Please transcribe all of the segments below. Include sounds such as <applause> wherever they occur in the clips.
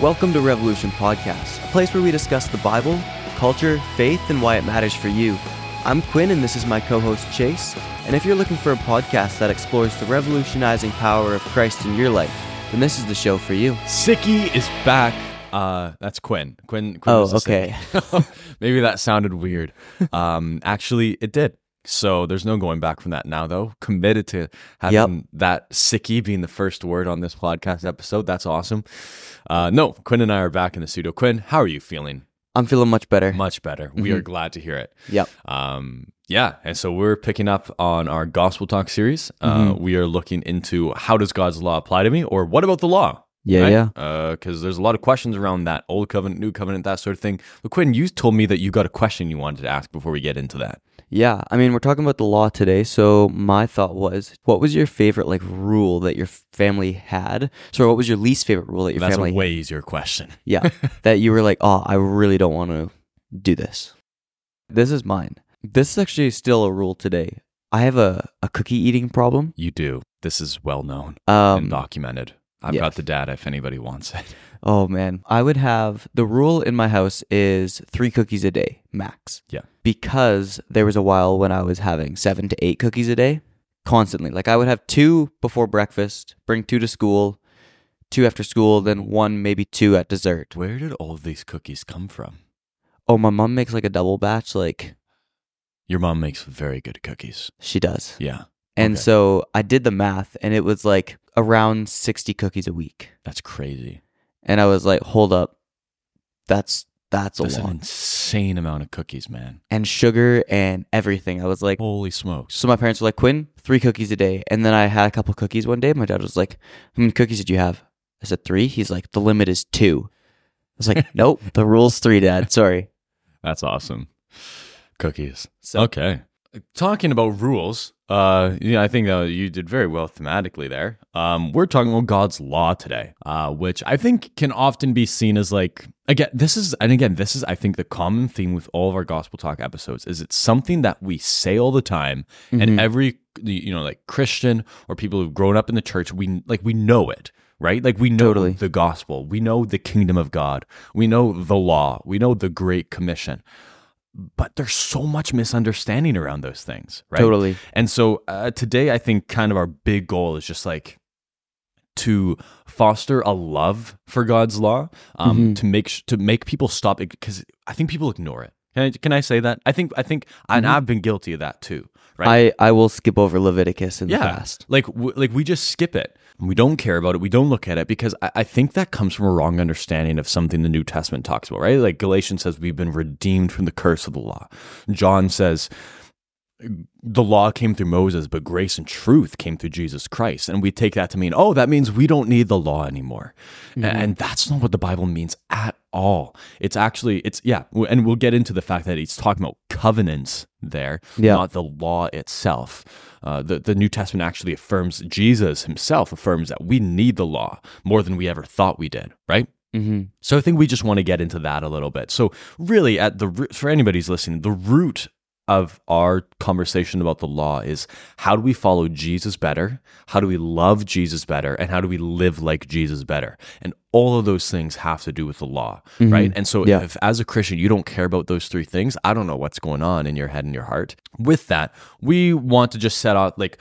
Welcome to Revolution Podcast, a place where we discuss the Bible, culture, faith, and why it matters for you. I'm Quinn, and this is my co host Chase. And if you're looking for a podcast that explores the revolutionizing power of Christ in your life, then this is the show for you. Sicky is back. Uh, that's Quinn. Quinn. Quinn Oh, okay. <laughs> Maybe that sounded weird. Um, actually, it did. So there's no going back from that now, though. Committed to having that sicky being the first word on this podcast episode. That's awesome. Uh, no, Quinn and I are back in the studio. Quinn, how are you feeling? I'm feeling much better. Much better. We are glad to hear it. Yep. Um, yeah, and so we're picking up on our gospel talk series. Uh, we are looking into how does God's law apply to me, or what about the law? Yeah, right? yeah. Because there's a lot of questions around that old covenant, new covenant, that sort of thing. But Quinn, you told me that you got a question you wanted to ask before we get into that. Yeah, I mean, we're talking about the law today. So my thought was, what was your favorite like rule that your family had? So what was your least favorite rule that your That's family? That's a way easier question. <laughs> yeah, that you were like, oh, I really don't want to do this. This is mine. This is actually still a rule today. I have a, a cookie eating problem. You do. This is well known and Um, documented. I've yes. got the data if anybody wants it. <laughs> oh man, I would have the rule in my house is three cookies a day max. Yeah. Because there was a while when I was having seven to eight cookies a day constantly. Like I would have two before breakfast, bring two to school, two after school, then one, maybe two at dessert. Where did all of these cookies come from? Oh, my mom makes like a double batch, like Your mom makes very good cookies. she does. Yeah, And Okay. so I did the math and it was like around 60 cookies a week. that's crazy. And I was like, hold up. That's that's a That's an lot. insane amount of cookies, man. And sugar and everything. I was like, Holy smokes. so my parents were like, Quinn, three cookies a day. And then I had a couple cookies one day. My dad was like, How many cookies did you have? I said, Three. He's like, The limit is two. I was like, <laughs> Nope, the rule's three, Dad. Sorry. That's awesome. Cookies. So Okay. Talking about rules, uh, yeah, I think uh, you did very well thematically there. Um, we're talking about God's law today, uh, which I think can often be seen as like again, this is and again, this is I think the common theme with all of our gospel talk episodes is it's something that we say all the time, and every you know like Christian or people who've grown up in the church, we like we know it. Right? Like we know Totally. the gospel. We know the kingdom of God. We know the law. We know the great commission but there's so much misunderstanding around those things, right? Totally. And so uh, today, I think kind of our big goal is just like to foster a love for God's law, um, Mm-hmm. to make sh- to make people stop because I think people ignore it. Can I, can I say that? I think I think and I've been guilty of that too. Right? I, I will skip over Leviticus in the yeah, past. like w- like we just skip it. We don't care about it. We don't look at it because I, I think that comes from a wrong understanding of something the New Testament talks about, right? Like Galatians says we've been redeemed from the curse of the law. John says the law came through Moses, but grace and truth came through Jesus Christ. And we take that to mean, oh, that means we don't need the law anymore. Mm-hmm. And that's not what the Bible means at all. It's actually, it's, yeah. And we'll get into the fact that he's talking about covenants there, Yeah. not the law itself. Uh, the, the New Testament actually affirms, Jesus himself affirms that we need the law more than we ever thought we did, right? Mm-hmm. So I think we just want to get into that a little bit. So really, at the for anybody who's listening, the root of our conversation about the law is how do we follow Jesus better? How do we love Jesus better? And how do we live like Jesus better? And all of those things have to do with the law, mm-hmm. right? And so Yeah. if as a Christian you don't care about those three things, I don't know what's going on in your head and your heart. With that, we want to just set out like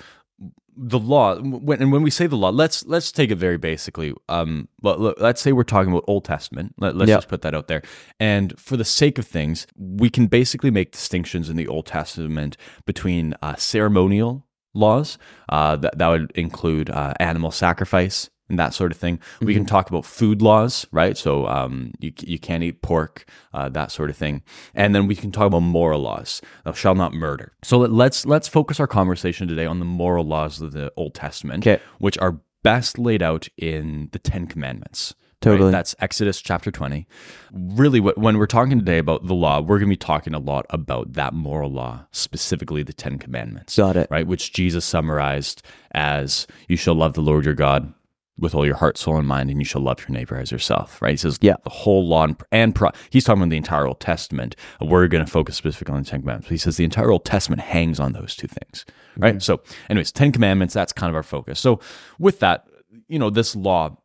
the law when and when we say the law let's let's take it very basically um but look, let's say we're talking about old testament Let, let's Yeah. just put that out there and for the sake of things we can basically make distinctions in the old testament between uh, ceremonial laws uh, that, that would include uh, animal sacrifice and that sort of thing. We can talk about food laws, right? So um, you, you can't eat pork, uh, that sort of thing. And then we can talk about moral laws. Thou shalt not murder. So let- let's let's focus our conversation today on the moral laws of the Old Testament, Okay. which are best laid out in the Ten Commandments. right? Totally. That's Exodus chapter 20. Really, when we're talking today about the law, we're going to be talking a lot about that moral law, specifically the Ten Commandments Got it. right? Which Jesus summarized as you shall love the Lord your God with all your heart, soul, and mind, and you shall love your neighbor as yourself, right? He says Yeah. the whole law and, and pro- he's talking about the entire Old Testament. We're going to focus specifically on the Ten Commandments. But he says the entire Old Testament hangs on those two things, right? Mm-hmm. So, anyways, Ten Commandments, that's kind of our focus. So, with that, you know, this law,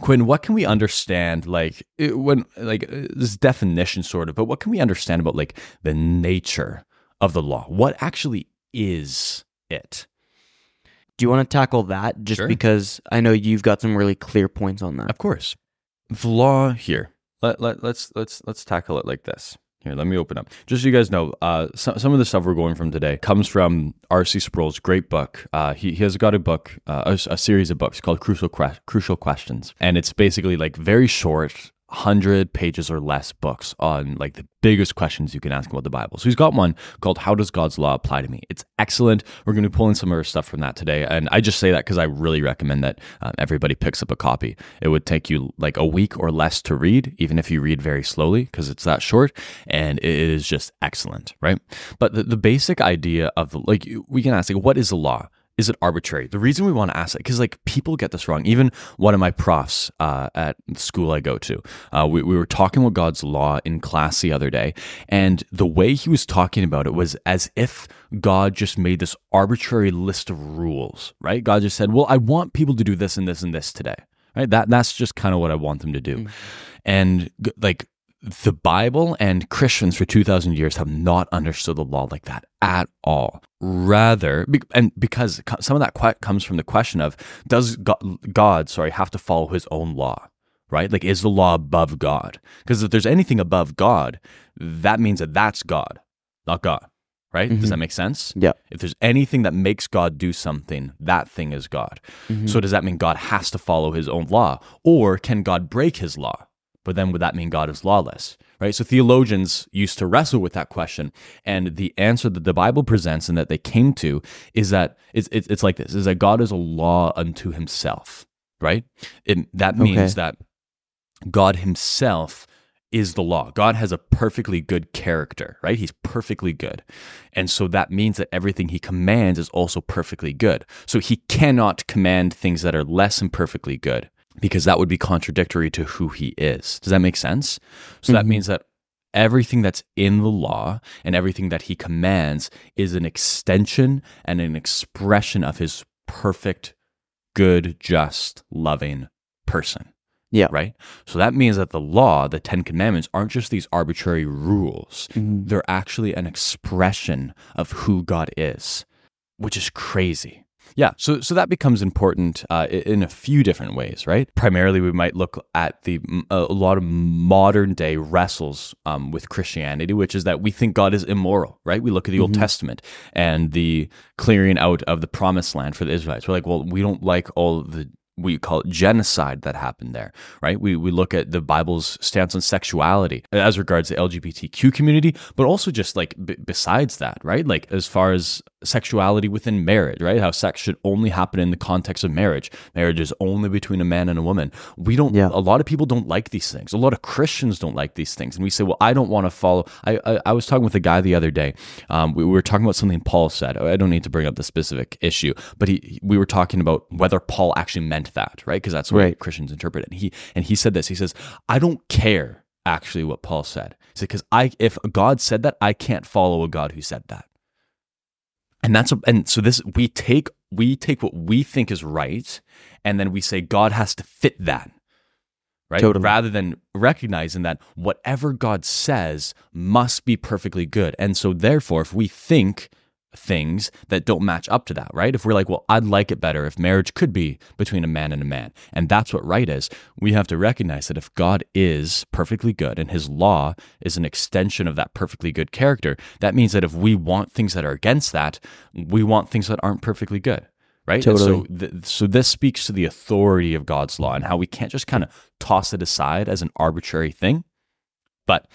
Quinn, what can we understand like it- when like uh, this definition sort of, but what can we understand about like the nature of the law? What actually is it? Do you want to tackle that just Sure. because I know you've got some really clear points on that? Of course. Law here. Let, let, let's let's let's tackle it like this. Here, let me open up. Just so you guys know, uh, some, some of the stuff we're going from today comes from R.C. Sproul's great book. Uh, he, he has got a book, uh, a, a series of books called Crucial Crucial Questions, and it's basically like very short, hundred pages or less books on like the biggest questions you can ask about the Bible. So he's got one called "How Does God's Law Apply to Me?" It's excellent. We're going to be pulling some of our stuff from that today, and I just say that because I really recommend that uh, everybody picks up a copy. It would take you like a week or less to read, even if you read very slowly, because it's that short, and it is just excellent, right? But the, the basic idea of like we can ask like, what is the law? Is it arbitrary? The reason we want to ask that, because like people get this wrong. Even one of my profs uh, at the school I go to, uh, we, we were talking about God's law in class the other day, and the way he was talking about it was as if God just made this arbitrary list of rules, right? God just said, "Well, I want people to do this and this and this today." Right? That that's just kind of what I want them to do, and like the Bible and Christians for 2,000 years have not understood the law like that at all. Rather, and because some of that comes from the question of does God, God, sorry, have to follow his own law? Right? Like, is the law above God? Because if there's anything above God, that means that that's God, not God. Right? Does that mm-hmm. make sense? Yeah. If there's anything that makes God do something, that thing is God. Mm-hmm. So does that mean God has to follow his own law? Or can God break his law? But then would that mean God is lawless? Right? So theologians used to wrestle with that question. And the answer that the Bible presents and that they came to is that it's, it's, it's like this is that God is a law unto himself. Right? It, that means Okay. that God himself is the law. God has a perfectly good character, right? He's perfectly good. And so that means that everything he commands is also perfectly good. So he cannot command things that are less than perfectly good because that would be contradictory to who he is. Does that make sense? So that means that everything that's in the law and everything that he commands is an extension and an expression of his perfect, good, just, loving person Yeah. right? So that means that the law, the Ten Commandments, aren't just these arbitrary rules. Mhm. They're actually an expression of who God is, which is crazy. Yeah, so so that becomes important uh, in a few different ways, right? Primarily, we might look at the a lot of modern day wrestles um, with Christianity, which is that we think God is immoral, right? We look at the Old Testament and the clearing out of the Promised Land for the Israelites. We're like, well, we don't like all the we call it genocide that happened there, right? We, we look at the Bible's stance on sexuality as regards the LGBTQ community, but also just like b- besides that, right? Like as far as sexuality within marriage, right? How sex should only happen in the context of marriage. Marriage is only between a man and a woman. We don't, Yeah. a lot of people don't like these things. A lot of Christians don't like these things. And we say, well, I don't want to follow. I, I, I was talking with a guy the other day. Um, we were talking about something Paul said. I don't need to bring up the specific issue, but he, we were talking about whether Paul actually meant that, right? Because that's what Right. Christians interpret it. And he, and he said this, he says, I don't care actually what Paul said. He said, because I, if God said that, I can't follow a God who said that. And that's, a, and so this, we take, we take what we think is right. And then we say, God has to fit that right? Totally. Rather than recognizing that whatever God says must be perfectly good. And so, therefore, if we think things that don't match up to that, right? If we're like, well, I'd like it better if marriage could be between a man and a man, and that's what right is, we have to recognize that if God is perfectly good and his law is an extension of that perfectly good character, that means that if we want things that are against that, we want things that aren't perfectly good. Right. And so, th- so this speaks to the authority of God's law and how we can't just kind of toss it aside as an arbitrary thing, but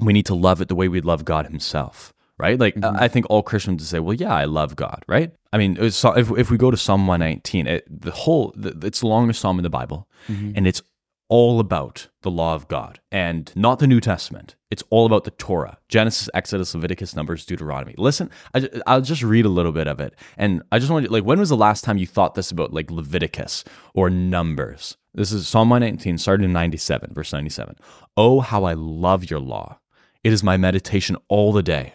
we need to love it the way we'd love God Himself. Right. Like Mm-hmm. I think all Christians would say, well, yeah, I love God. Right. I mean, so- if, if we go to Psalm 119, it, the whole, the, it's the longest Psalm in the Bible Mm-hmm. and it's all about the law of God and not the New Testament. It's all about the Torah Genesis, Exodus, Leviticus, Numbers, Deuteronomy. Listen, I, I'll just read a little bit of it. And I just want to, like, when was the last time you thought this about like Leviticus or Numbers? This is Psalm 119, starting in 97, verse 97. Oh, how I love your law. It is my meditation all the day.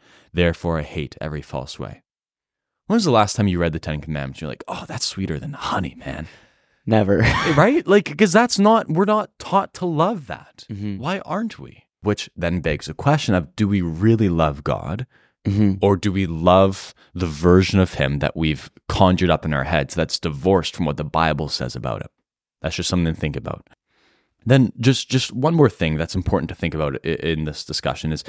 Therefore I hate every false way. When was the last time you read the Ten Commandments? You're like, oh, that's sweeter than honey, man. Never. right? Like, because that's not, we're not taught to love that. Mhm. Why aren't we? Which then begs the question of do we really love God? Mhm. Or do we love the version of him that we've conjured up in our heads that's divorced from what the Bible says about him? That's just something to think about. Then just just one more thing that's important to think about in this discussion is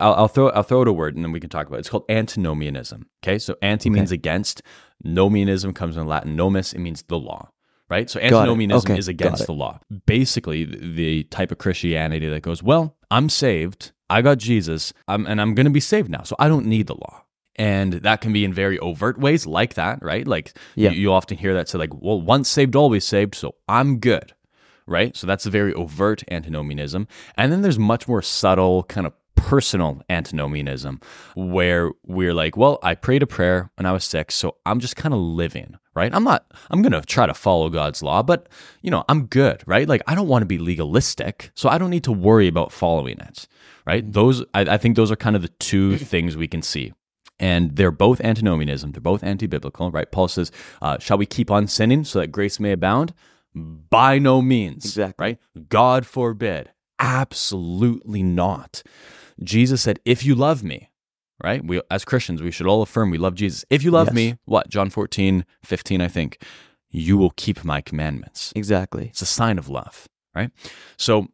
I'll, I'll throw I'll throw out a word and then we can talk about it. It's called antinomianism. Okay, so anti means against. Nomianism comes from Latin nomis. It means the law. Right. So antinomianism Okay, is against the law. Basically, the, type of Christianity that goes, well, I'm saved. I got Jesus, um, and I'm going to be saved now, so I don't need the law. And that can be in very overt ways, like that, right? Like Yeah. you, you often hear that say, like, well, once saved, always saved, so I'm good right? So that's a very overt antinomianism. And then there's much more subtle, kind of personal antinomianism, where we're like, well, I prayed a prayer when I was sick, so I'm just kind of living, right? I'm not, I'm going to try to follow God's law, but, you know, I'm good, right? Like, I don't want to be legalistic, so I don't need to worry about following it, right? Those, I, I think those are kind of the two <laughs> things we can see and they're both antinomianism. They're both anti-biblical, right? Paul says, uh, "Shall we keep on sinning so that grace may abound?" By no means, Exactly. right? God forbid. Absolutely not. Jesus said, "If you love me." Right? We as Christians, we should all affirm we love Jesus. If you love Yes. me, what? John 14, 15, I think, you will keep my commandments. Exactly. It's a sign of love, right? So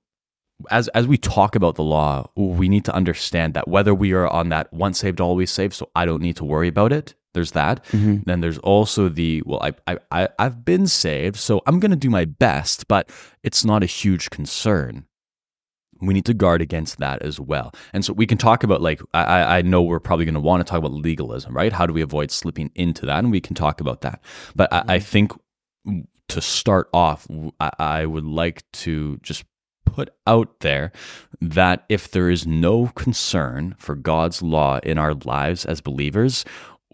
as as we talk about the law, we need to understand that whether we are on that once saved always saved, so I don't need to worry about it. There's that. Mhm. Then there's also the well, I I I I've been saved, so I'm gonna do my best, but it's not a huge concern. We need to guard against that as well. And so we can talk about like I I- know we're probably gonna want to talk about legalism, right? How do we avoid slipping into that? And we can talk about that. But I, I think to start off, I, I would like to just put out there that if there is no concern for God's law in our lives as believers,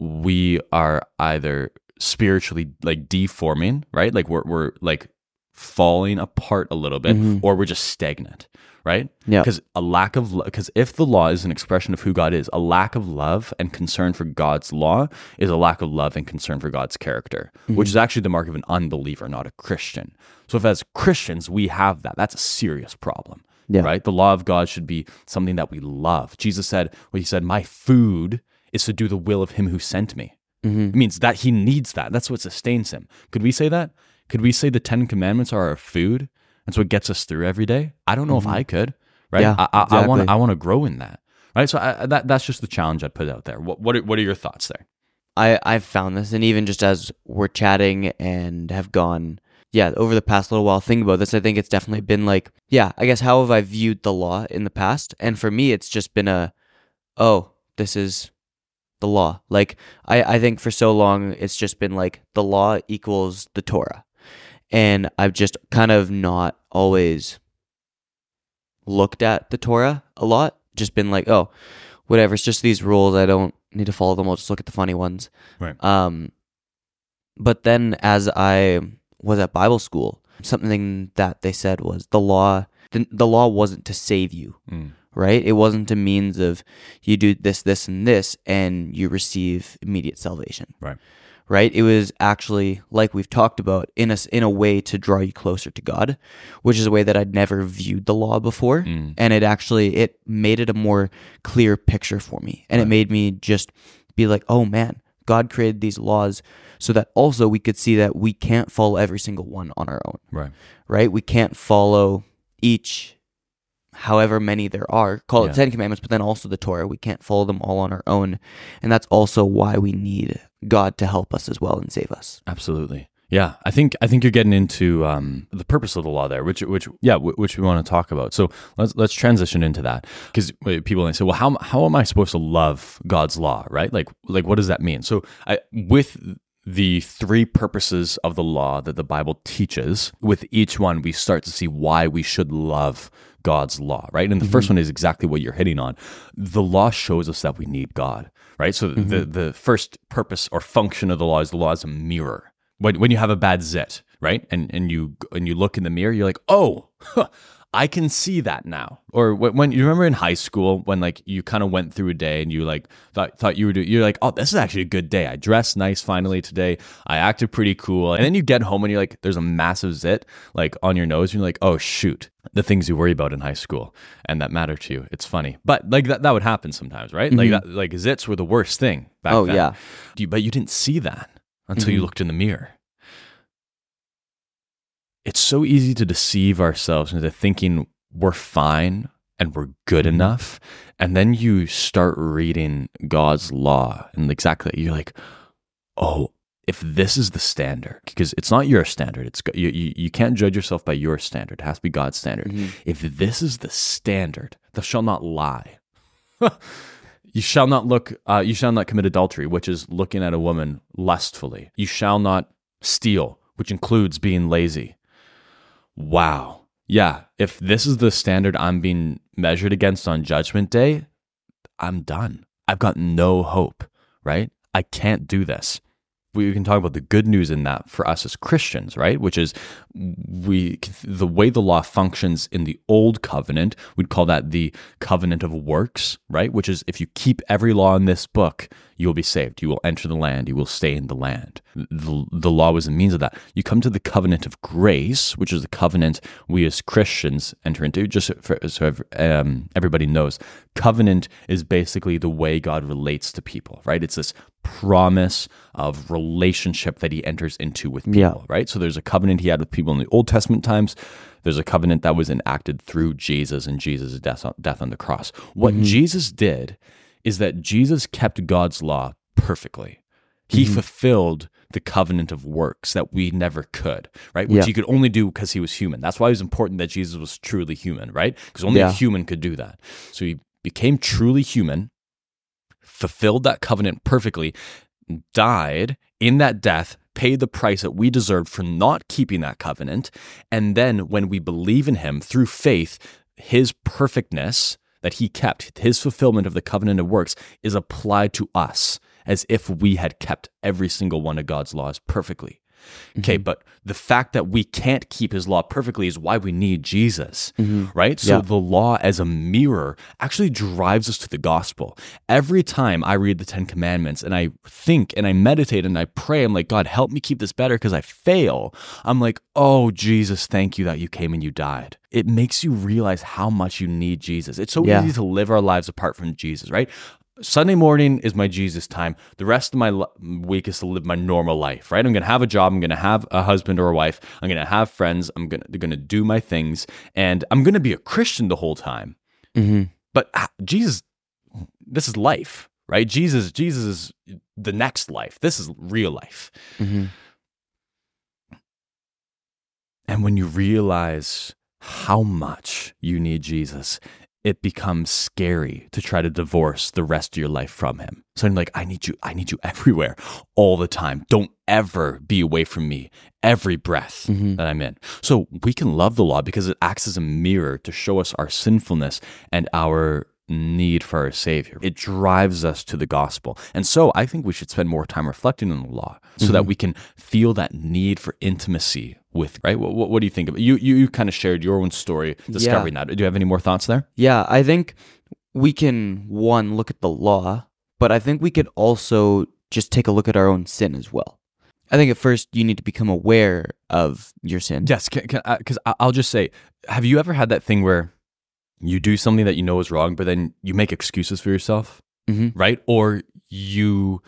we are either spiritually like deforming, right? Like we're we're like falling apart a little bit, Mhm. or we're just stagnant, right? Yeah. Because a lack of because if the law is an expression of who God is, a lack of love and concern for God's law is a lack of love and concern for God's character, which is actually the mark of an unbeliever, not a Christian. So if as Christians we have that, that's a serious problem. Yeah. Right? The law of God should be something that we love. Jesus said, well, he said, My food is to do the will of him who sent me. Mhm. It means that he needs that. That's what sustains him. Could we say that? Could we say the Ten Commandments are our food? That's what gets us through every day. I don't know if I could. Right? Mm-hmm. Yeah, I, I, I want exactly. I want to grow in that. Right? So I, that that's just the challenge I'd put out there. What what are, what are your thoughts there? I I've found this, and even just as we're chatting and have gone, yeah, over the past little while, thinking about this, I think it's definitely been like, yeah, I guess how have I viewed the law in the past? And for me, it's just been a, oh, this is the law. Like I I think for so long, it's just been like the law equals the Torah, and I've just kind of not always looked at the Torah a lot. Just been like, oh, whatever. It's just these rules. I don't need to follow them. I'll just look at the funny ones. Right. Um, but then as I was at Bible school, something that they said was the law. The, the law wasn't to save you, Mm. Right? It wasn't a means of you do this, this, and this, and you receive immediate salvation Right. right? It was actually like we've talked about in a in a way to draw you closer to God, which is a way that I'd never viewed the law before, Mm. and it actually it made it a more clear picture for me, and it made me just be like, oh man, God created these laws so that also we could see that we can't follow every single one on our own, Right. right? We can't follow each. However many there are, call Yeah. it Ten Commandments, but then also the Torah. We can't follow them all on our own, and that's also why we need God to help us as well and save us. Absolutely. Yeah, I think I think you're getting into um, the purpose of the law there, which which yeah, wh- which we want to talk about. So let's let's transition into that because people might say, well, how how am I supposed to love God's law, right? Like like what does that mean? So I with the three purposes of the law that the Bible teaches, with each one, we start to see why we should love God's law, right? And the first mm-hmm. one is exactly what you're hitting on. The law shows us that we need God, right? So the, mm-hmm. the first purpose or function of the law is the law is a mirror. When, when you have a bad zit, right? And, and you and you look in the mirror, you're like, oh, <laughs> I can see that now. Or when, when you remember in high school when like you kind of went through a day and you like thought thought you were doing, you're like, oh, this is actually a good day. I dressed nice finally today. I acted pretty cool. And then you get home and you're like, there's a massive zit like on your nose. And you're like, oh shoot, the things you worry about in high school and that matter to you. It's funny, but like that that would happen sometimes, right? Like that like zits were the worst thing. Back Oh, then. yeah. You- but you didn't see that until you Mhm. looked in the mirror it's so easy to deceive ourselves into thinking we're fine and we're good Mm-hmm. enough. And then you start reading God's law and exactly, you're like, oh, if this is the standard, because it's not your standard, it's you, you, you can't judge yourself by your standard. It has to be God's standard. Mhm. If this is the standard, thou shalt not lie. <laughs> You shall not look. Uh, you shall not commit adultery, which is looking at a woman lustfully. You shall not steal, which includes being lazy. Wow. Yeah. If this is the standard I'm being measured against on Judgment Day, I'm done. I've got no hope. Right? I can't do this. We can talk about the good news in that for us as Christians, right? Which is we the way the law functions in the old covenant, we'd call that the covenant of works, right? Which is if you keep every law in this book, you will be saved. You will enter the land. You will stay in the land. The, the law was a means of that. You come to the covenant of grace, which is the covenant we as Christians enter into. Just for, so um, everybody knows, covenant is basically the way God relates to people, right? It's this promise of relationship that he enters into with people, Yeah. right? So there's a covenant he had with people in the Old Testament times. There's a covenant that was enacted through Jesus and Jesus' death on, death on the cross. What Jesus did is that Jesus kept God's law perfectly. He mm-hmm. fulfilled the covenant of works that we never could, right? Which Yeah. he could only do because he was human. That's why it was important that Jesus was truly human, right? Because only a human could do that. So he became truly human, fulfilled that covenant perfectly, died in that death, paid the price that we deserved for not keeping that covenant. And then when we believe in him through faith, his perfectness that he kept, his fulfillment of the covenant of works is applied to us as if we had kept every single one of God's laws perfectly. Okay, mm-hmm. but the fact that we can't keep his law perfectly is why we need Jesus, mm-hmm. right? So Yeah. the law as a mirror actually drives us to the gospel. Every time I read the 10 commandments and I think and I meditate and I pray, I'm like, God, help me keep this better because I fail. I'm like, oh, Jesus, thank you that you came and you died. It makes you realize how much you need Jesus. It's so Yeah. easy to live our lives apart from Jesus, right? Sunday morning is my Jesus time. The rest of my week is to live my normal life, right? I'm going to have a job. I'm going to have a husband or a wife. I'm going to have friends. I'm going to, going to do my things. And I'm going to be a Christian the whole time. Mhm. But ah, Jesus, this is life, right? Jesus, Jesus is the next life. This is real life. Mhm. And when you realize how much you need Jesus, it becomes scary to try to divorce the rest of your life from him. So I'm like, I need you, I need you <laughs> everywhere, all the time. Don't ever be away from me, every breath Mhm. that I'm in. So we can love the law because it acts as a mirror to show us our sinfulness and our need for our Savior. It drives us to the gospel. And so I think we should spend more time reflecting on the law so that we can feel that need for intimacy with, right? What, what, what do you think of it? You, you, you kind of shared your own story discovering that. Do you have any more thoughts there? Yeah, I think we can one look at the law, but I think we could also just take a look at our own sin as well. I think at first you need to become aware of your sin. Yes, because I'll just say, have you ever had that thing where you do something that you know is wrong, but then you make excuses for yourself, Mhm. right? Or you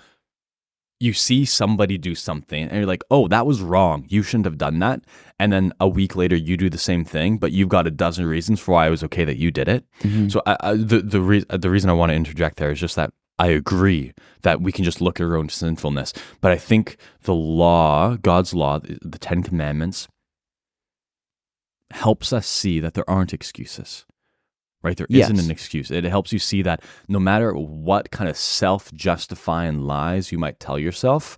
you see somebody do something and you're like, "Oh, that was wrong. You shouldn't have done that." And then a week later, you do the same thing, but you've got a dozen reasons for why it was okay that you did it. Mhm. So I, I, the the, re- the reason I want to interject there is just that I agree that we can just look at our own sinfulness, but I think the law, God's law, the the Ten Commandments, helps us see that there aren't excuses. Right? There Yes. not an excuse. It helps you see that no matter what kind of self justifying lies you might tell yourself,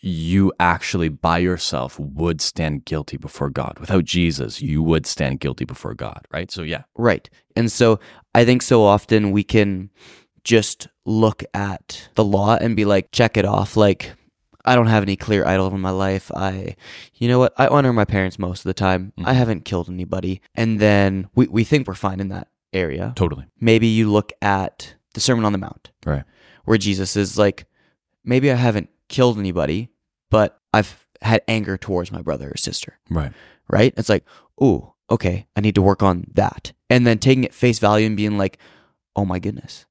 you actually by yourself would stand guilty before God. Without Jesus, you would stand guilty before God, right? So, yeah. Right. And so I think so often we can just look at the law and be like, check it off. Like, I don't have any clear idol in my life. I, you know what? I honor my parents most of the time. Mm-hmm. I haven't killed anybody. And then we, we think we're fine in that area. Totally. Maybe you look at the Sermon on the Mount Right. where Jesus is like, maybe I haven't killed anybody, but I've had anger towards my brother or sister Right. right? It's like, oh, okay, I need to work on that. And then taking it face value and being like, oh my goodness.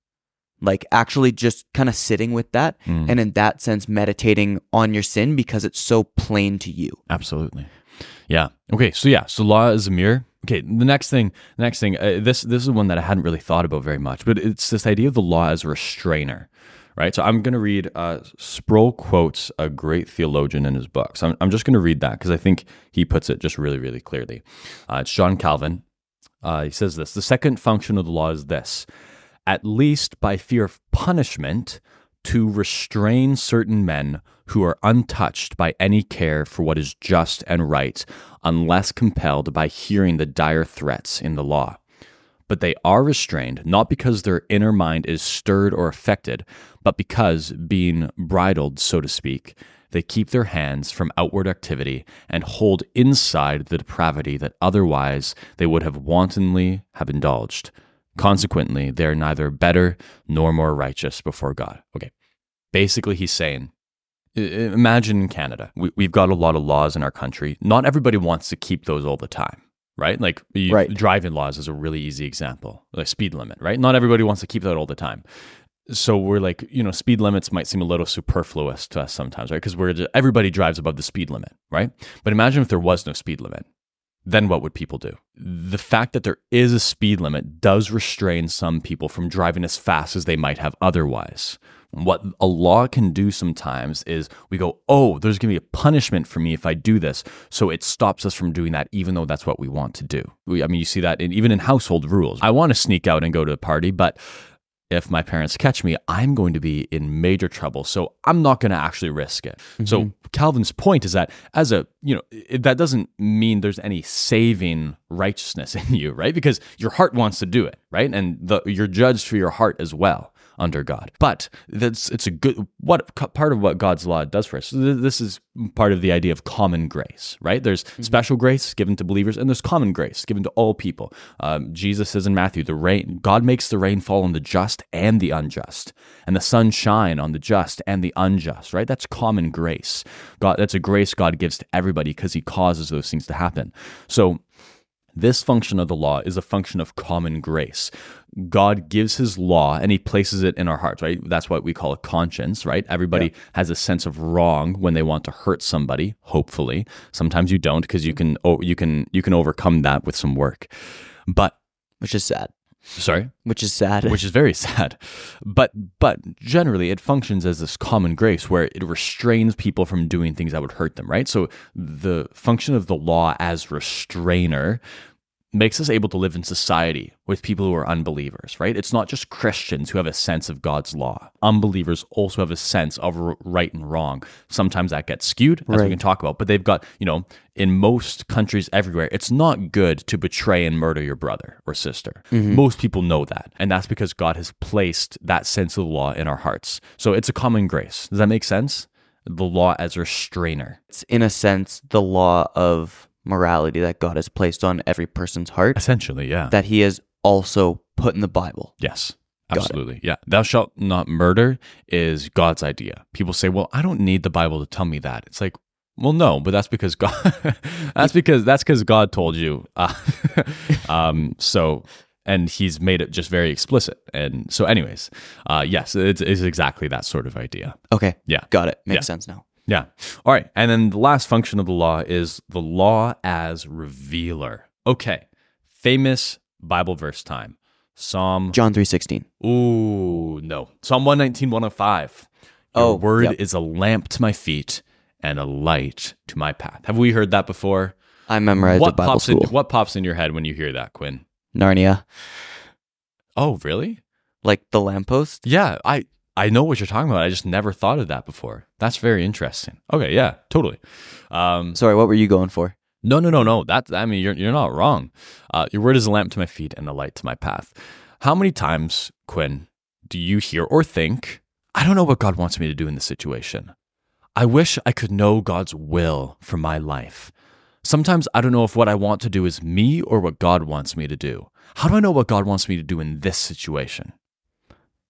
Like actually just kind of sitting with that Mm. and in that sense meditating on your sin because it's so plain to you. Absolutely. Yeah. Okay. So yeah. So law is a mirror. Okay. The next thing. The next thing. Uh, this this is one that I hadn't really thought about very much, but it's this idea of the law as a restrainer, right? So I'm going to read. Uh, Sproul quotes a great theologian in his books. I'm I'm just going to read that because I think he puts it just really really clearly. Uh, it's John Calvin. Uh, he says this: the second function of the law is this, at least by fear of punishment, to restrain certain men who are untouched by any care for what is just and right, unless compelled by hearing the dire threats in the law. But they are restrained not because their inner mind is stirred or affected, but because, being bridled, so to speak, they keep their hands from outward activity and hold inside the depravity that otherwise they would have wantonly have indulged. Consequently, they are neither better nor more righteous before God. Okay. Basically, he's saying, imagine in Canada, we, we've got a lot of laws in our country. Not everybody wants to keep those all the time, right? Like Right. driving laws is a really easy example, like speed limit, right? Not everybody wants to keep that all the time. So we're like, you know, speed limits might seem a little superfluous to us sometimes, right? Because we're everybody drives above the speed limit, right? But imagine if there was no speed limit then what would people do? The fact that there is a speed limit does restrain some people from driving as fast as they might have otherwise. What a law can do sometimes is we go, oh, there's going to be a punishment for me if I do this. So it stops us from doing that, even though that's what we want to do. We, I mean, you see that in, even in household rules. I want to sneak out and go to a party, but if my parents catch me, I'm going to be in major trouble. So I'm not going to actually risk it. So mm-hmm. Calvin's point is that as a, you know, it, that doesn't mean there's any saving righteousness <laughs> in you, right? Because your heart wants to do it, right? And the, you're judged for your heart as well under God. But that's it's a good what part of what God's law does for us. This is part of the idea of common grace, right? There's special grace given to believers, and there's common grace given to all people. Um, Jesus says in Matthew, the rain God makes the rain fall on the just and the unjust, and the sun shine on the just and the unjust, right? That's common grace. God, that's a grace God gives to everybody because He causes those things to happen. So this function of the law is a function of common grace. God gives his law and he places it in our hearts, right? That's what we call a conscience, right? Everybody has a sense of wrong when they want to hurt somebody, hopefully. Sometimes you don't because you can oh, you can you can overcome that with some work. But which is sad. sorry, Which is sad. which is very <laughs> sad. But but generally it functions as this common grace where it restrains people from doing things that would hurt them, right? So the function of the law as restrainer makes us able to live in society with people who are unbelievers, right? It's not just Christians who have a sense of God's law. Unbelievers also have a sense of right and wrong. Sometimes that gets skewed, as we can talk about, but they've got, you know, in most countries everywhere, it's not good to betray and murder your brother or sister. Mm-hmm. Most people know that. And that's because God has placed that sense of law in our hearts. So it's a common grace. Does that make sense? The law as a restrainer. it's in a sense the law of morality that God has placed on every person's heart Essentially, yeah. that he has also put in the Bible. Yes. Absolutely. Yeah. Thou shalt not murder is God's idea. People say, well, I don't need the Bible to tell me that. It's like, well, no, but that's because God, <laughs> that's because, that's because God told you. Uh, <laughs> um, so, and he's made it just very explicit. And so, anyways, uh, yes, it's, it's exactly that sort of idea. Okay. Yeah. Got it. Makes Yeah. sense now. Yeah. All right. And then the last function of the law is the law as revealer. Okay. Famous Bible verse time. Psalm John 3:16. Ooh, no. Psalm 119, 105. Your Oh, word yep. is a lamp to my feet and a light to my path. Have we heard that before? I memorized what at Bible pops school. in what pops in your head when you hear that, Quinn? Narnia. Oh, really? Like the lamppost? Yeah, I I know what you're talking about. I just never thought of that before. That's very interesting. Okay, yeah, totally. Um, Sorry, what were you going for? no, no, no, no. That I mean, you're you're not wrong. Uh, your word is a lamp to my feet and a light to my path. How many times, Quinn, do you hear or think, I don't know what God wants me to do in this situation? I wish I could know God's will for my life. Sometimes I don't know if what I want to do is me or what God wants me to do. How do I know what God wants me to do in this situation?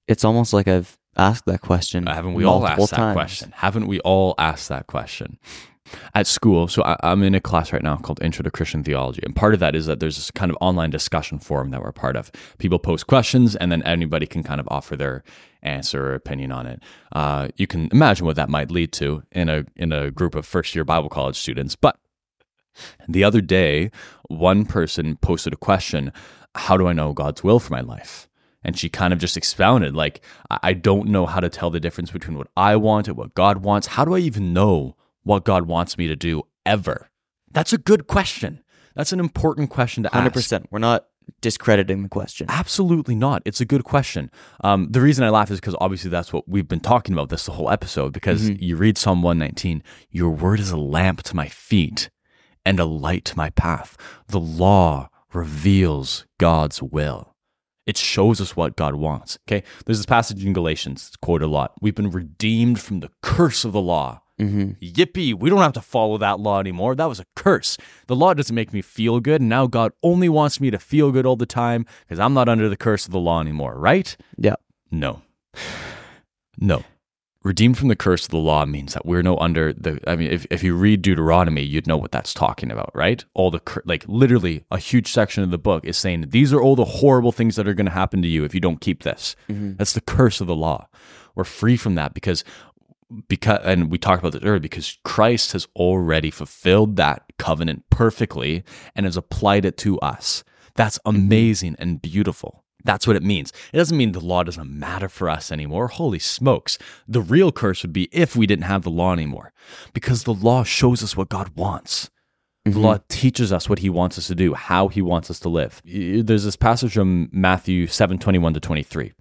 It's almost like I've asked that question. Haven't we all asked that times. question? Haven't we all asked that question? At school, so I, I'm in a class right now called Intro to Christian Theology. And part of that is that there's this kind of online discussion forum that we're part of. People post questions, and then anybody can kind of offer their answer or opinion on it. Uh, you can imagine what that might lead to in a in a group of first year Bible college students. But the other day, one person posted a question How do I know God's will for my life? And she kind of just expounded, like, I don't know how to tell the difference between what I want and what God wants. How do I even know what God wants me to do ever? That's a good question. That's an important question to Hundred ask. percent. We're not discrediting the question. Absolutely not. It's a good question. Um, the reason I laugh is because obviously that's what we've been talking about this the whole episode. Because you read Psalm 119, your word is a lamp to my feet and a light to my path. The law reveals God's will. It shows us what God wants. Okay. There's this passage in Galatians, it's quoted a lot. We've been redeemed from the curse of the law. Mm-hmm. Yippee, we don't have to follow that law anymore. That was a curse. The law doesn't make me feel good. And now God only wants me to feel good all the time because I'm not under the curse of the law anymore, right? Yeah. No. No. Redeemed from the curse of the law means that we're no under the. I mean, if, if you read Deuteronomy, you'd know what that's talking about, right? All the, cur- like, literally, a huge section of the book is saying these are all the horrible things that are going to happen to you if you don't keep this. Mm-hmm. That's the curse of the law. We're free from that because because and we talked about this earlier because Christ has already fulfilled that covenant perfectly and has applied it to us. That's mm-hmm. amazing and beautiful. That's what it means. It doesn't mean the law doesn't matter for us anymore. Holy smokes. The real curse would be if we didn't have the law anymore because the law shows us what God wants. The law teaches us what he wants us to do, how he wants us to live. There's this passage from Matthew 7 21 to 23.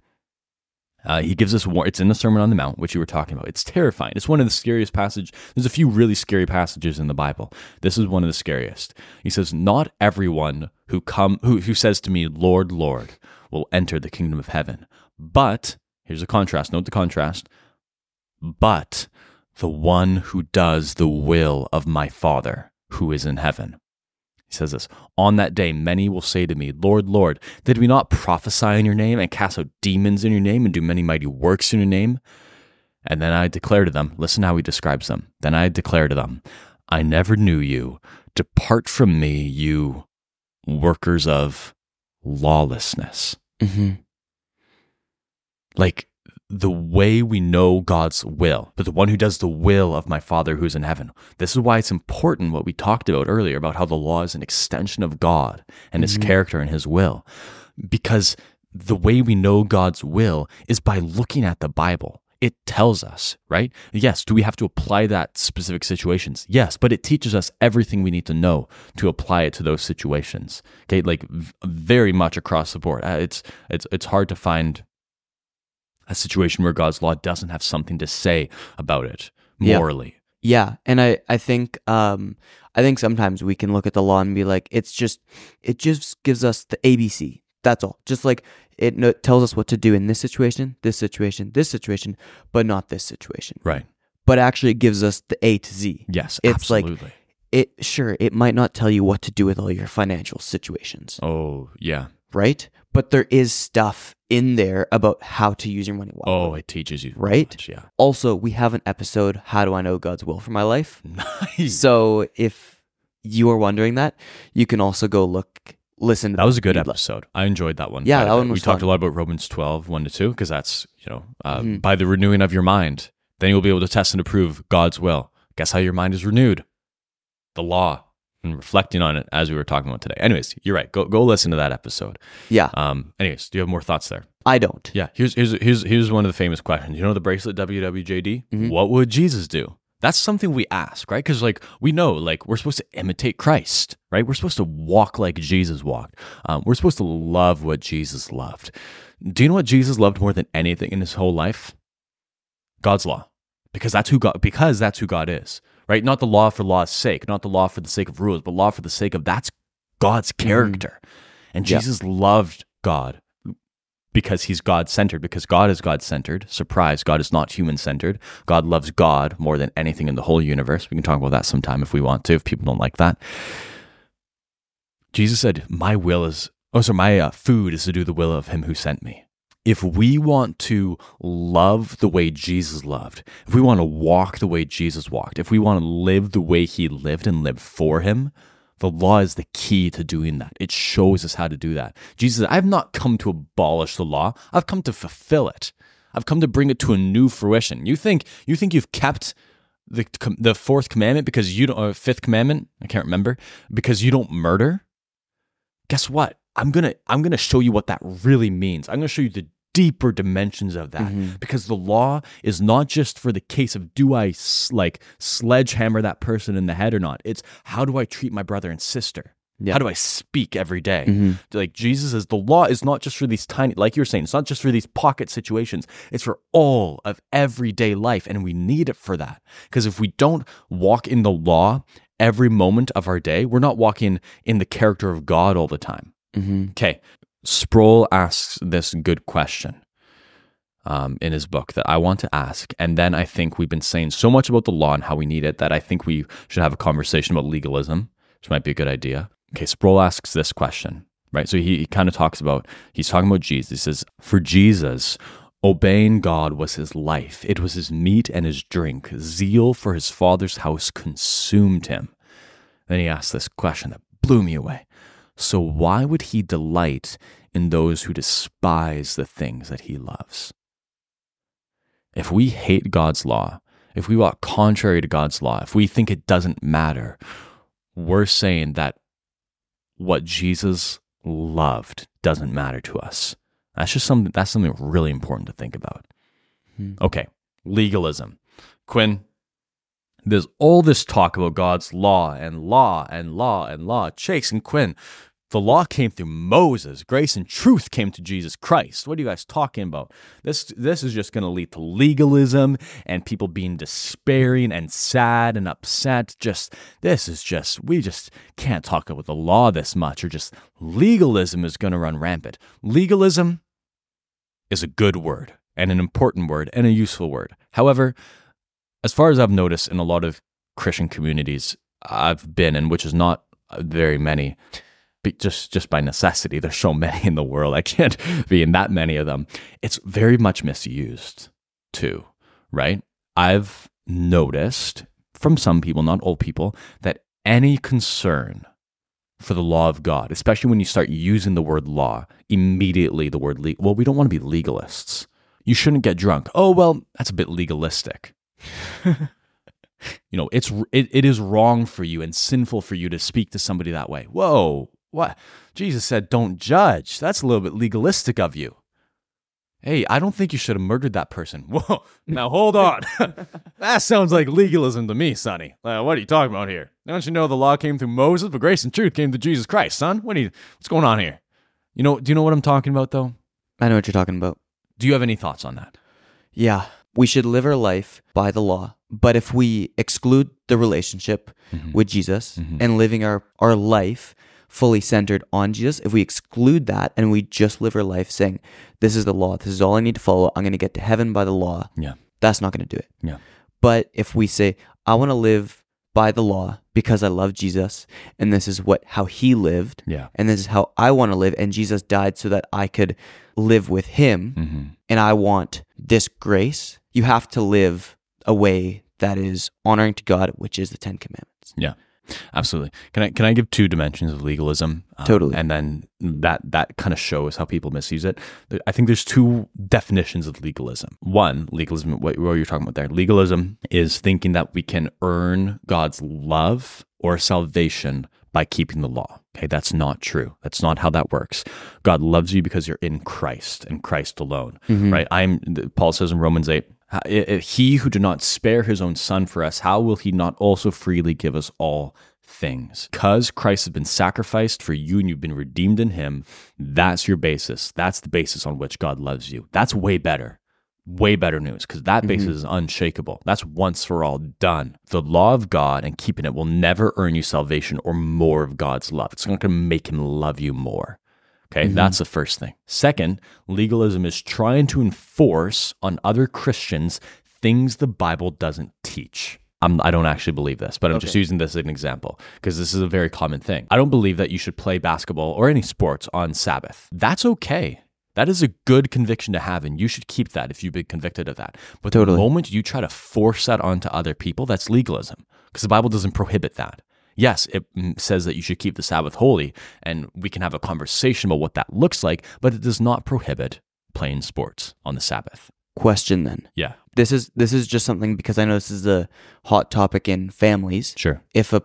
Uh, he gives us war. It's in the Sermon on the Mount, which you were talking about. It's terrifying. It's one of the scariest passages. There's a few really scary passages in the Bible. This is one of the scariest. He says, "Not everyone who come who who says to me, Lord, Lord, will enter the kingdom of heaven, but here's a contrast. Note the contrast. But the one who does the will of my Father who is in heaven." He says this On that day, many will say to me, Lord, Lord, did we not prophesy in your name and cast out demons in your name and do many mighty works in your name? And then I declare to them, listen how he describes them. Then I declare to them, I never knew you. Depart from me, you workers of lawlessness. hmm Like the way we know God's will, but the one who does the will of my Father who's in heaven. This is why it's important what we talked about earlier about how the law is an extension of God and his character and his will. Because the way we know God's will is by looking at the Bible. It tells us, right? Yes, do we have to apply that to specific situations? Yes, but it teaches us everything we need to know to apply it to those situations. Okay, like v- very much across the board. Uh, It's it's it's hard to find a situation where God's law doesn't have something to say about it Yeah. morally. Yeah, and I I think um I think sometimes we can look at the law and be like, it's just it just gives us the ABC. That's all. Just like it no- tells us what to do in this situation, this situation, this situation, but not this situation. Right. But actually, it gives us the A to Z. Yes, It's like- absolutely. It sure it might not tell you what to do with all your financial situations, oh, yeah. right? But there is stuff in there about how to use your money well. Oh, it teaches you. Right? much, yeah. Also, we have an episode, How Do I Know God's Will for My Life? <laughs> Nice. So if you are wondering that, you can also go look, listen. To That was a good episode. I enjoyed that one. Yeah, that one We was talked a lot about Romans 12, 1 to 2, because that's, you know, uh, Mhm. by the renewing of your mind, then you'll be able to test and approve God's will. Guess how your mind is renewed? The law and reflecting on it as we were talking about today. Anyways, you're right. Go go listen to that episode. Yeah, Um, anyways, do you have more thoughts there? I don't. Yeah, here's here's here's here's one of the famous questions. You know the bracelet WWJD? Mhm. What would Jesus do? That's something we ask, right? Because like we know, like we're supposed to imitate Christ, right? We're supposed to walk like Jesus walked. Um, we're supposed to love what Jesus loved. Do you know what Jesus loved more than anything in his whole life? God's law. Because that's who God because that's who God is. Right? Not the law for law's sake, not the law for the sake of rules, but law for the sake of that's God's character. And Yeah. Jesus loved God because he's God centered, because God is God centered. Surprise, God is not human centered. God loves God more than anything in the whole universe. We can talk about that sometime if we want to, if people don't like that. Jesus said, My will is, oh, sorry, my uh, food is to do the will of him who sent me. If we want to love the way Jesus loved, if we want to walk the way Jesus walked, if we want to live the way he lived and live for him, the law is the key to doing that. It shows us how to do that. Jesus said, I've not come to abolish the law, I've come to fulfill it. I've come to bring it to a new fruition. You think you think you've kept the the fourth commandment because you don't or fifth commandment, I can't remember, because you don't murder? Guess what? I'm going to I'm going to show you what that really means. I'm going to show you the deeper dimensions of that because the law is not just for the case of do I like sledgehammer that person in the head or not. It's how do I treat my brother and sister? Yeah. How do I speak every day? Like Jesus says, the law is not just for these tiny, like you were saying, it's not just for these pocket situations. It's for all of everyday life. And we need it for that. Because if we don't walk in the law every moment of our day, we're not walking in the character of God all the time. Mm-hmm. Okay. Sproul asks this good question um, in his book that I want to ask. And then I think we've been saying so much about the law and how we need it that I think we should have a conversation about legalism, which might be a good idea. Okay. Sproul asks this question, right? So he, he kind of talks about, he's talking about Jesus. He says, For Jesus, obeying God was his life, it was his meat and his drink. Zeal for his father's house consumed him. Then he asked this question that blew me away. So why would he delight in those who despise the things that he loves? If we hate God's law, if we walk contrary to God's law, if we think it doesn't matter, we're saying that what Jesus loved doesn't matter to us. That's just something that's something really important to think about. Hmm. Okay, legalism. Quinn, there's all this talk about God's law and law and law and law. Chase and Quinn, the law came through Moses. Grace and truth came to Jesus Christ. What are you guys talking about? This this is just going to lead to legalism and people being despairing and sad and upset. Just this is just we just can't talk about the law this much or just legalism is going to run rampant. Legalism is a good word and an important word and a useful word. However, as far as I've noticed in a lot of Christian communities I've been in, which is not very many, but just just by necessity, <laughs> there's so many in the world. I can't <laughs> be in that many of them. It's very much misused too, right? I've noticed from some people, not all people, that any concern for the law of God, especially when you start using the word law, immediately the word legal. Well, we don't want to be legalists. You shouldn't get drunk. Oh, well, that's a bit legalistic. <laughs> you know, it's it, it is wrong for you and sinful for you to speak to somebody that way. Whoa, what? Jesus said, "Don't judge." That's a little bit legalistic of you. Hey, I don't think you should have murdered that person. <laughs> Whoa, now hold on. <laughs> that sounds like legalism to me, Sonny. Uh, what are you talking about here? Don't you know the law came through Moses, but grace and truth came through Jesus Christ, son? What are you, what's going on here? You know, do you know what I'm talking about though? I know what you're talking about. Do you have any thoughts on that? Yeah. We should live our life by the law. But if we exclude the relationship mm-hmm. with Jesus mm-hmm. and living our, our life fully centered on Jesus, if we exclude that and we just live our life saying, This is the law, this is all I need to follow, I'm going to get to heaven by the law, Yeah. that's not going to do it. Yeah. But if we say, I want to live by the law because I love Jesus and this is what how he lived Yeah. and this is how I want to live and Jesus died so that I could live with him Mm-hmm. and I want this grace, you have to live a way that is honoring to God, which is the 10 commandments. Yeah, Absolutely. Can I can I give two dimensions of legalism? Um, totally. And then that that kind of shows how people misuse it. I think there's two definitions of legalism. One, legalism, what, what you're talking about there, legalism is thinking that we can earn God's love or salvation by keeping the law. Okay, that's not true. That's not how that works. God loves you because you're in Christ and Christ alone, mm-hmm. right? I'm Paul says in Romans 8, he who did not spare his own son for us, how will he not also freely give us all things? Because Christ has been sacrificed for you and you've been redeemed in him, that's your basis. That's the basis on which God loves you. That's way better way better news because that mm-hmm. basis is unshakable. That's once for all done. The law of God and keeping it will never earn you salvation or more of God's love. It's not going to make him love you more. Okay, mm-hmm. that's the first thing. Second, legalism is trying to enforce on other Christians things the Bible doesn't teach. I'm, I don't actually believe this, but I'm just using this as an example because this is a very common thing. I don't believe that you should play basketball or any sports on Sabbath. That's okay. That is a good conviction to have, and you should keep that if you've been convicted of that. But Totally. the moment you try to force that onto other people, that's legalism because the Bible doesn't prohibit that. Yes, it says that you should keep the Sabbath holy, and we can have a conversation about what that looks like, but it does not prohibit playing sports on the Sabbath. Question then. Yeah, This is this is just something because I know this is a hot topic in families. sure. If a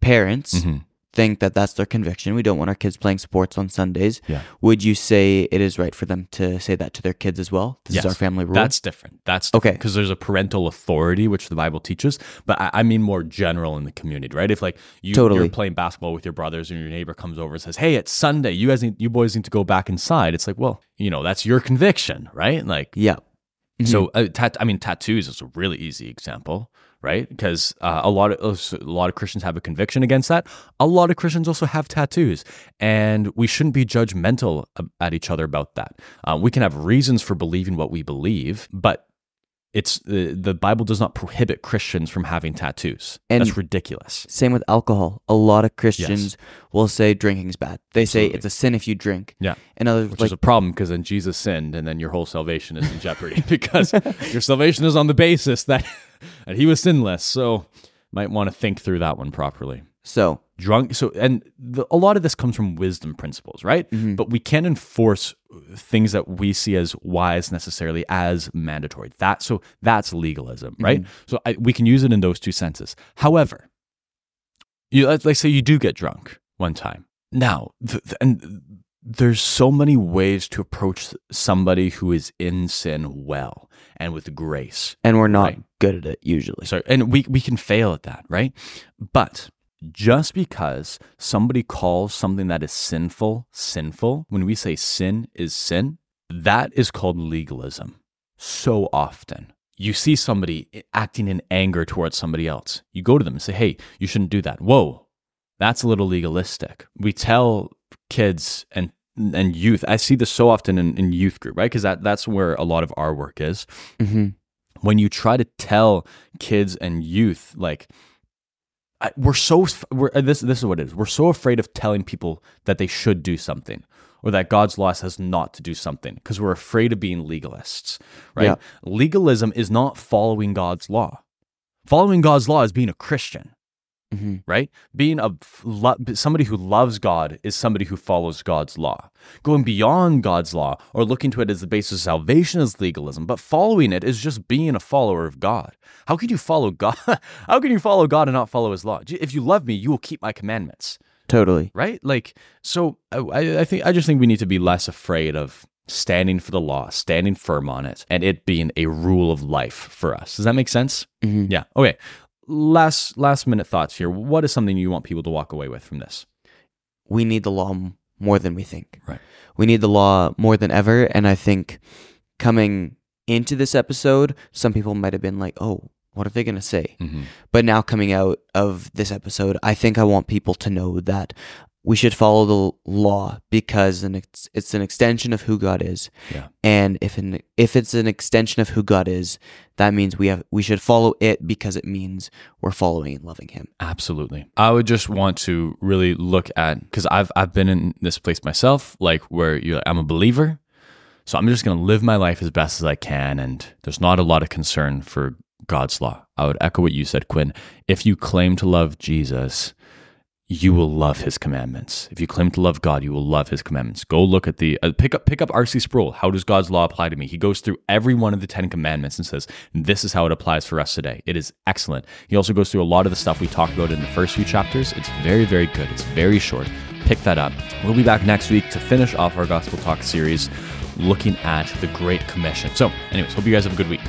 parents hmm think that that's their conviction, we don't want our kids playing sports on Sundays. Yeah. Would you say it is right for them to say that to their kids as well? This Yes. is our family rule. That's different. That's Okay. because there's a parental authority which the Bible teaches, but I, I mean more general in the community, right? If like you, Totally. you're playing basketball with your brothers and your neighbor comes over and says, "Hey, it's Sunday. You guys, need, you boys need to go back inside." It's like, well, you know, that's your conviction, right? Like, yeah. Mhm. so uh, tat- I mean, tattoos is a really easy example, right? Because uh, a lot of a lot of Christians have a conviction against that. A lot of Christians also have tattoos, and we shouldn't be judgmental at each other about that. Uh, we can have reasons for believing what we believe, but it's uh, the Bible does not prohibit Christians from having tattoos. And- That's ridiculous. Same with alcohol. A lot of Christians will say drinking's bad. They say it's a sin if you drink. Yeah. And others Which like is a problem because then Jesus sinned, and then your whole salvation is in jeopardy <laughs> because <laughs> your salvation is on the basis that <laughs> that he was sinless. So might want to think through that one properly. so. Drunk. So and the, a lot of this comes from wisdom principles, right? Mhm. But we can't enforce things that we see as wise necessarily as mandatory. That so that's legalism, right? So I, we can use it in those two senses. However, you let's, let's say you do get drunk one time. Now, th- th- and there's so many ways to approach somebody who is in sin well and with grace. And we're not Right. good at it usually. So, and we we can fail at that, right? But just because somebody calls something that is sinful sinful, when we say sin is sin, that is called legalism. So often. You see somebody acting in anger towards somebody else. You go to them and say, "Hey, you shouldn't do that." Whoa. That's a little legalistic. We tell kids and and youth. I see this so often in, in youth group, right? Because that, that's where a lot of our work is hmm when you try to tell kids and youth like I, we're so we're, uh, this this is what it is. We're so afraid of telling people that they should do something or that God's law says not to do something because we're afraid of being legalists right? Yeah. legalism is not following God's law. Following God's law is being a Christian hmm right? Being a lo- somebody who loves God is somebody who follows God's law. Going beyond God's law or looking to it as the basis of salvation is legalism, but following it is just being a follower of God. How can you follow <laughs> God? How can you follow God and not follow His law? If you love me, you will keep my commandments, Totally. right? Like, so I, I think I just think we need to be less afraid of standing for the law, standing firm on it, and it being a rule of life for us. Does that make sense? hmm Yeah. Okay. Last last minute thoughts here. What is something you want people to walk away with from this? We need the law more than we think. Right. We need the law more than ever. And I think coming into this episode, some people might have been like, oh, what are they going to say? Mm-hmm. But now coming out of this episode, I think I want people to know that we should follow the law because ex- it's an extension of who God is. Yeah. And if an, if it's an extension of who God is, that means we have we should follow it because it means we're following and loving him. Absolutely. I would just want to really look at because I've I've been in this place myself, like where you I'm a believer. So I'm just gonna live my life as best as I can, and there's not a lot of concern for God's law. I would echo what you said, Quinn. If you claim to love Jesus, you will love his commandments. If you claim to love God, you will love his commandments. Go look at the uh, pick up pick up RC Sproul. How does God's law apply to me? He goes through every one of the 10 commandments and says, "This is how it applies for us today." It is excellent. He also goes through a lot of the stuff we talked about in the first few chapters. It's very very good. It's very short. Pick that up. We'll be back next week to finish off our gospel talk series looking at the great commission. So, anyways, hope you guys have a good week.